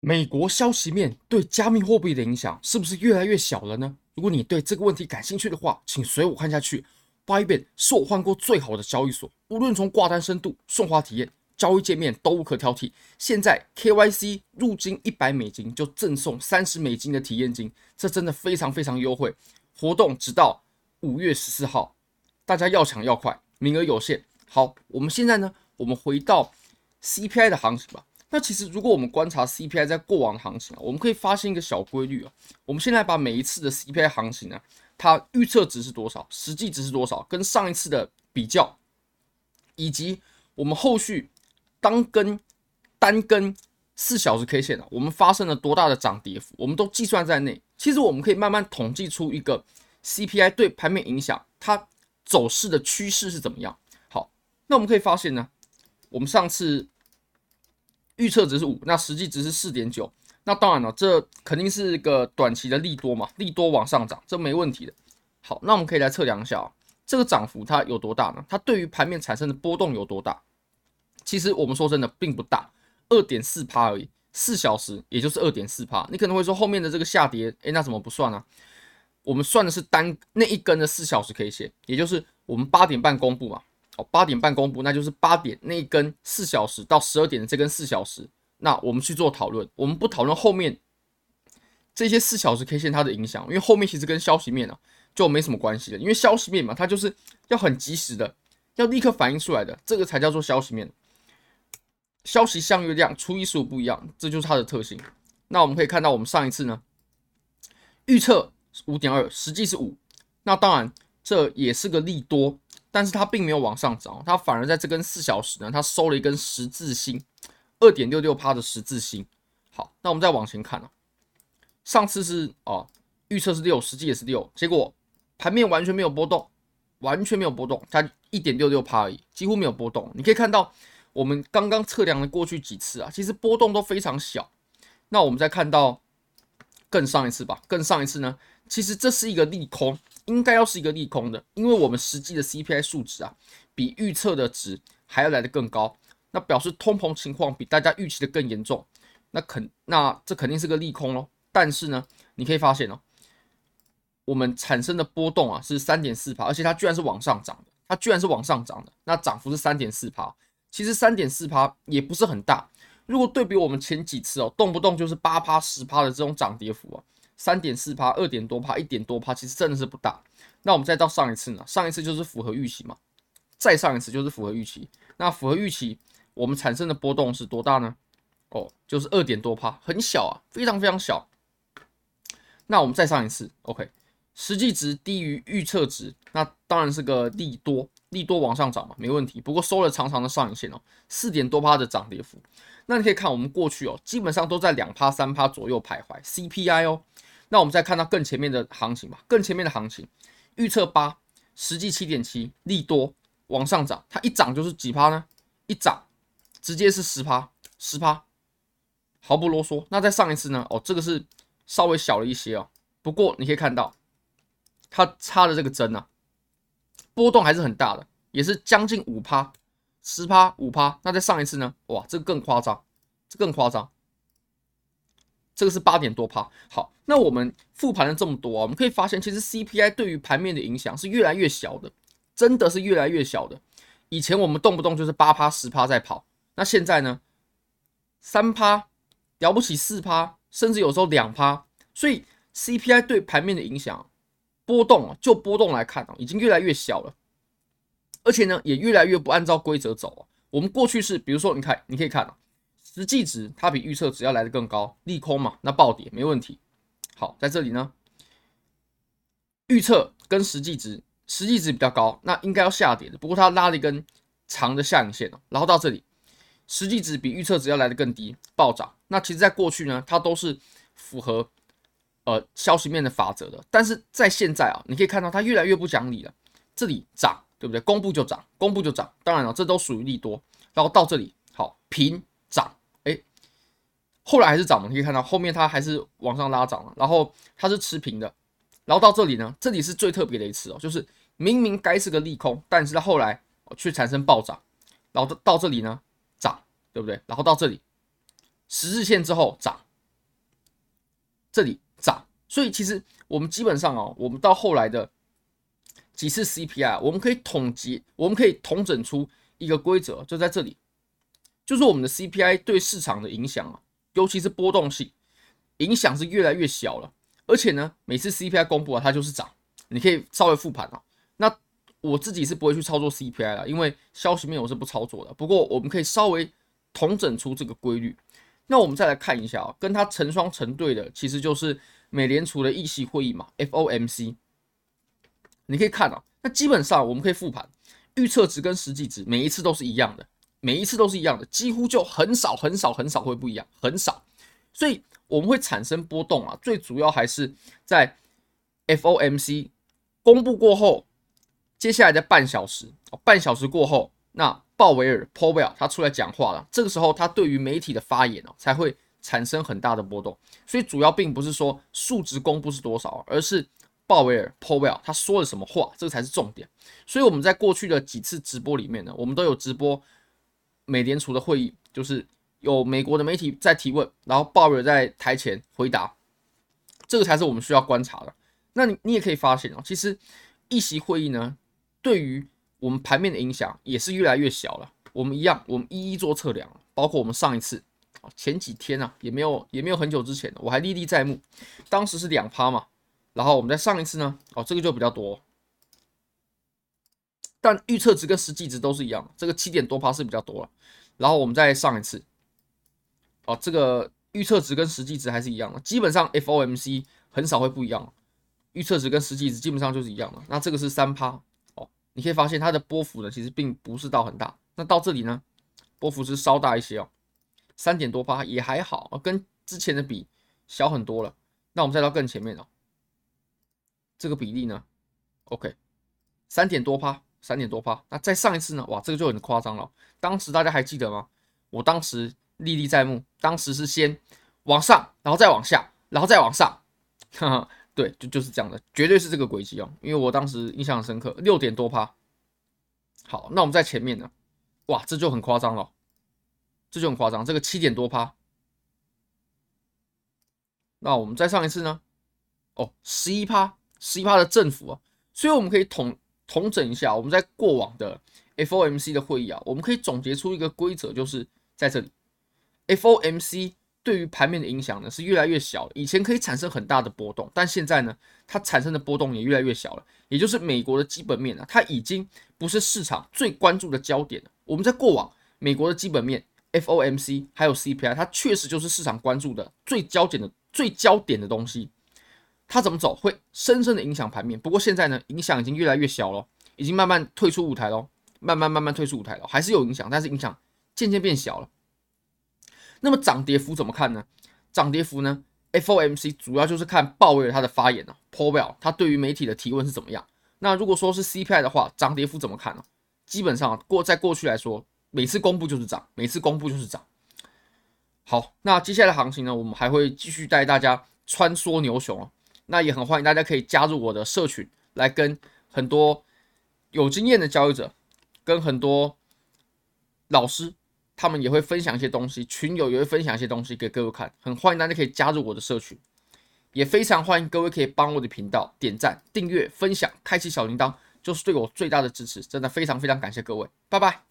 美国消息面对加密货币的影响是不是越来越小了呢？如果你对这个问题感兴趣的话，请随我看下去。Bybit 是我换过最好的交易所，无论从挂单深度、送花体验、交易界面都无可挑剔。现在 KYC 入金一百美金就赠送三十美金的体验金，这真的非常非常优惠。活动直到五月十四号，大家要抢要快，名额有限。好，我们现在呢，我们回到 CPI 的行情吧。那其实，如果我们观察 CPI 在过往的行情啊，我们可以发现一个小规律啊。我们现在把每一次的 CPI 行情呢，它预测值是多少，实际值是多少，跟上一次的比较，以及我们后续当根单根四小时 K 线啊，我们发生了多大的涨跌幅，我们都计算在内。其实我们可以慢慢统计出一个 CPI 对盘面影响，它走势的趋势是怎么样。好，那我们可以发现呢，我们上次。预测值是五，那实际值是四点九。那当然了，这肯定是一个短期的利多嘛，利多往上涨，这没问题的。好，那我们可以来测量一下啊，这个涨幅它有多大呢？它对于盘面产生的波动有多大？其实我们说真的并不大，二点四趴而已，四小时也就是二点四趴。你可能会说后面的这个下跌，诶，那怎么不算呢？我们算的是单那一根的四小时 K 线，也就是我们八点半公布嘛。哦，八点半公布，那就是八点那一根四小时到十二点的这根四小时，那我们去做讨论，我们不讨论后面这些四小时 K 线它的影响，因为后面其实跟消息面啊就没什么关系了，因为消息面嘛，它就是要很及时的，要立刻反映出来的，这个才叫做消息面。消息相对量除以十五不一样，这就是它的特性。那我们可以看到，我们上一次呢预测五点二，实际是五，那当然这也是个利多。但是它并没有往上涨，它反而在这根四小时呢，它收了一根十字星，二点六六趴的十字星。好，那我们再往前看啊，上次是啊预测是六，实际也是六，结果盘面完全没有波动，完全没有波动，它一点六六趴而已，几乎没有波动。你可以看到我们刚刚测量的过去几次啊，其实波动都非常小。那我们再看到更上一次吧，更上一次呢，其实这是一个利空。应该要是一个利空的，因为我们实际的 CPI 数值啊，比预测的值还要来得更高，那表示通膨情况比大家预期的更严重，那肯那这肯定是个利空咯。但是呢，你可以发现哦，我们产生的波动啊是三点四趴，而且它居然是往上涨的，它居然是往上涨的，那涨幅是三点四趴，其实三点四趴也不是很大，如果对比我们前几次哦，动不动就是八趴十趴的这种涨跌幅啊。三点四趴，二点多趴，一点多趴，其实真的是不大。那我们再到上一次呢？上一次就是符合预期嘛，再上一次就是符合预期。那符合预期，我们产生的波动是多大呢？哦，就是二点多趴，很小啊，非常非常小。那我们再上一次，OK，实际值低于预测值，那当然是个利多，利多往上涨嘛，没问题。不过收了长长的上影线哦，四点多趴的涨跌幅。那你可以看我们过去哦，基本上都在两趴三趴左右徘徊，CPI 哦。那我们再看到更前面的行情吧，更前面的行情，预测八，实际七点七，利多往上涨，它一涨就是几趴呢？一涨直接是十趴，十趴，毫不啰嗦。那再上一次呢？哦，这个是稍微小了一些哦，不过你可以看到它插的这个针啊，波动还是很大的，也是将近五趴，十趴，五趴。那再上一次呢？哇，这个更夸张，这更夸张。这个是八点多趴。好，那我们复盘了这么多啊，我们可以发现，其实 CPI 对于盘面的影响是越来越小的，真的是越来越小的。以前我们动不动就是八趴、十趴在跑，那现在呢，三趴，了不起四趴，甚至有时候两趴。所以 CPI 对盘面的影响波动啊，就波动来看啊，已经越来越小了，而且呢，也越来越不按照规则走啊。我们过去是，比如说，你看，你可以看啊。实际值它比预测值要来得更高，利空嘛，那暴跌没问题。好，在这里呢，预测跟实际值，实际值比较高，那应该要下跌的。不过它拉了一根长的下影线，然后到这里，实际值比预测值要来得更低，暴涨。那其实，在过去呢，它都是符合呃消息面的法则的。但是在现在啊，你可以看到它越来越不讲理了。这里涨，对不对？公布就涨，公布就涨。当然了，这都属于利多。然后到这里，好，平。后来还是涨嘛，你可以看到后面它还是往上拉涨了，然后它是持平的，然后到这里呢，这里是最特别的一次哦，就是明明该是个利空，但是它后来却产生暴涨，然后到这里呢涨，对不对？然后到这里十日线之后涨，这里涨。所以其实我们基本上哦，我们到后来的几次 CPI，我们可以统计，我们可以统整出一个规则，就在这里，就是我们的 CPI 对市场的影响啊，尤其是波动性影响是越来越小了。而且呢，每次 CPI 公布啊，它就是涨。你可以稍微复盘啊。那我自己是不会去操作 CPI 了，因为消息面我是不操作的。不过我们可以稍微统整出这个规律。那我们再来看一下啊，跟它成双成对的，其实就是。美联储的议息会议嘛，FOMC，你可以看啊，那基本上我们可以复盘，预测值跟实际值每一次都是一样的，每一次都是一样的，几乎就很少很少很少会不一样，很少，所以我们会产生波动啊，最主要还是在 FOMC 公布过后，接下来的半小时，半小时过后，那鲍威尔 Powell 他出来讲话了，这个时候他对于媒体的发言哦才会。产生很大的波动，所以主要并不是说数值公布是多少，而是鲍威尔 Powell 他说了什么话，这个才是重点。所以我们在过去的几次直播里面呢，我们都有直播美联储的会议，就是有美国的媒体在提问，然后鲍威尔在台前回答，这个才是我们需要观察的。那你你也可以发现哦，其实议息会议呢，对于我们盘面的影响也是越来越小了。我们一样，我们一一做测量，包括我们上一次。前几天啊，也没有也没有很久之前，我还历历在目。当时是两趴嘛，然后我们在上一次呢，哦，这个就比较多，但预测值跟实际值都是一样，这个七点多趴是比较多了。然后我们再上一次，哦，这个预测值跟实际值还是一样的，基本上 FOMC 很少会不一样，预测值跟实际值基本上就是一样的。那这个是三趴，哦，你可以发现它的波幅呢，其实并不是到很大。那到这里呢，波幅是稍大一些哦。三点多趴也还好，跟之前的比小很多了。那我们再到更前面哦，这个比例呢？OK，三点多趴，三点多趴。那再上一次呢？哇，这个就很夸张了。当时大家还记得吗？我当时历历在目，当时是先往上，然后再往下，然后再往上。哈哈，对，就就是这样的，绝对是这个轨迹哦。因为我当时印象很深刻，六点多趴。好，那我们在前面呢？哇，这就很夸张了。这就很夸张，这个七点多趴。那我们再上一次呢？哦，十一趴，十一趴的振幅啊。所以我们可以统统整一下，我们在过往的 FOMC 的会议啊，我们可以总结出一个规则，就是在这里，FOMC 对于盘面的影响呢是越来越小。以前可以产生很大的波动，但现在呢，它产生的波动也越来越小了。也就是美国的基本面啊，它已经不是市场最关注的焦点了。我们在过往美国的基本面。FOMC 还有 CPI，它确实就是市场关注的最焦点的最焦点的东西。它怎么走会深深的影响盘面。不过现在呢，影响已经越来越小了，已经慢慢退出舞台了，慢慢慢慢退出舞台了，还是有影响，但是影响渐渐变小了。那么涨跌幅怎么看呢？涨跌幅呢？FOMC 主要就是看鲍威尔他的发言啊，Powell 他对于媒体的提问是怎么样。那如果说是 CPI 的话，涨跌幅怎么看呢？基本上过在过去来说。每次公布就是涨，每次公布就是涨。好，那接下来行情呢，我们还会继续带大家穿梭牛熊啊。那也很欢迎大家可以加入我的社群，来跟很多有经验的交易者，跟很多老师，他们也会分享一些东西，群友也会分享一些东西给各位看。很欢迎大家可以加入我的社群，也非常欢迎各位可以帮我的频道点赞、订阅、分享、开启小铃铛，就是对我最大的支持。真的非常非常感谢各位，拜拜。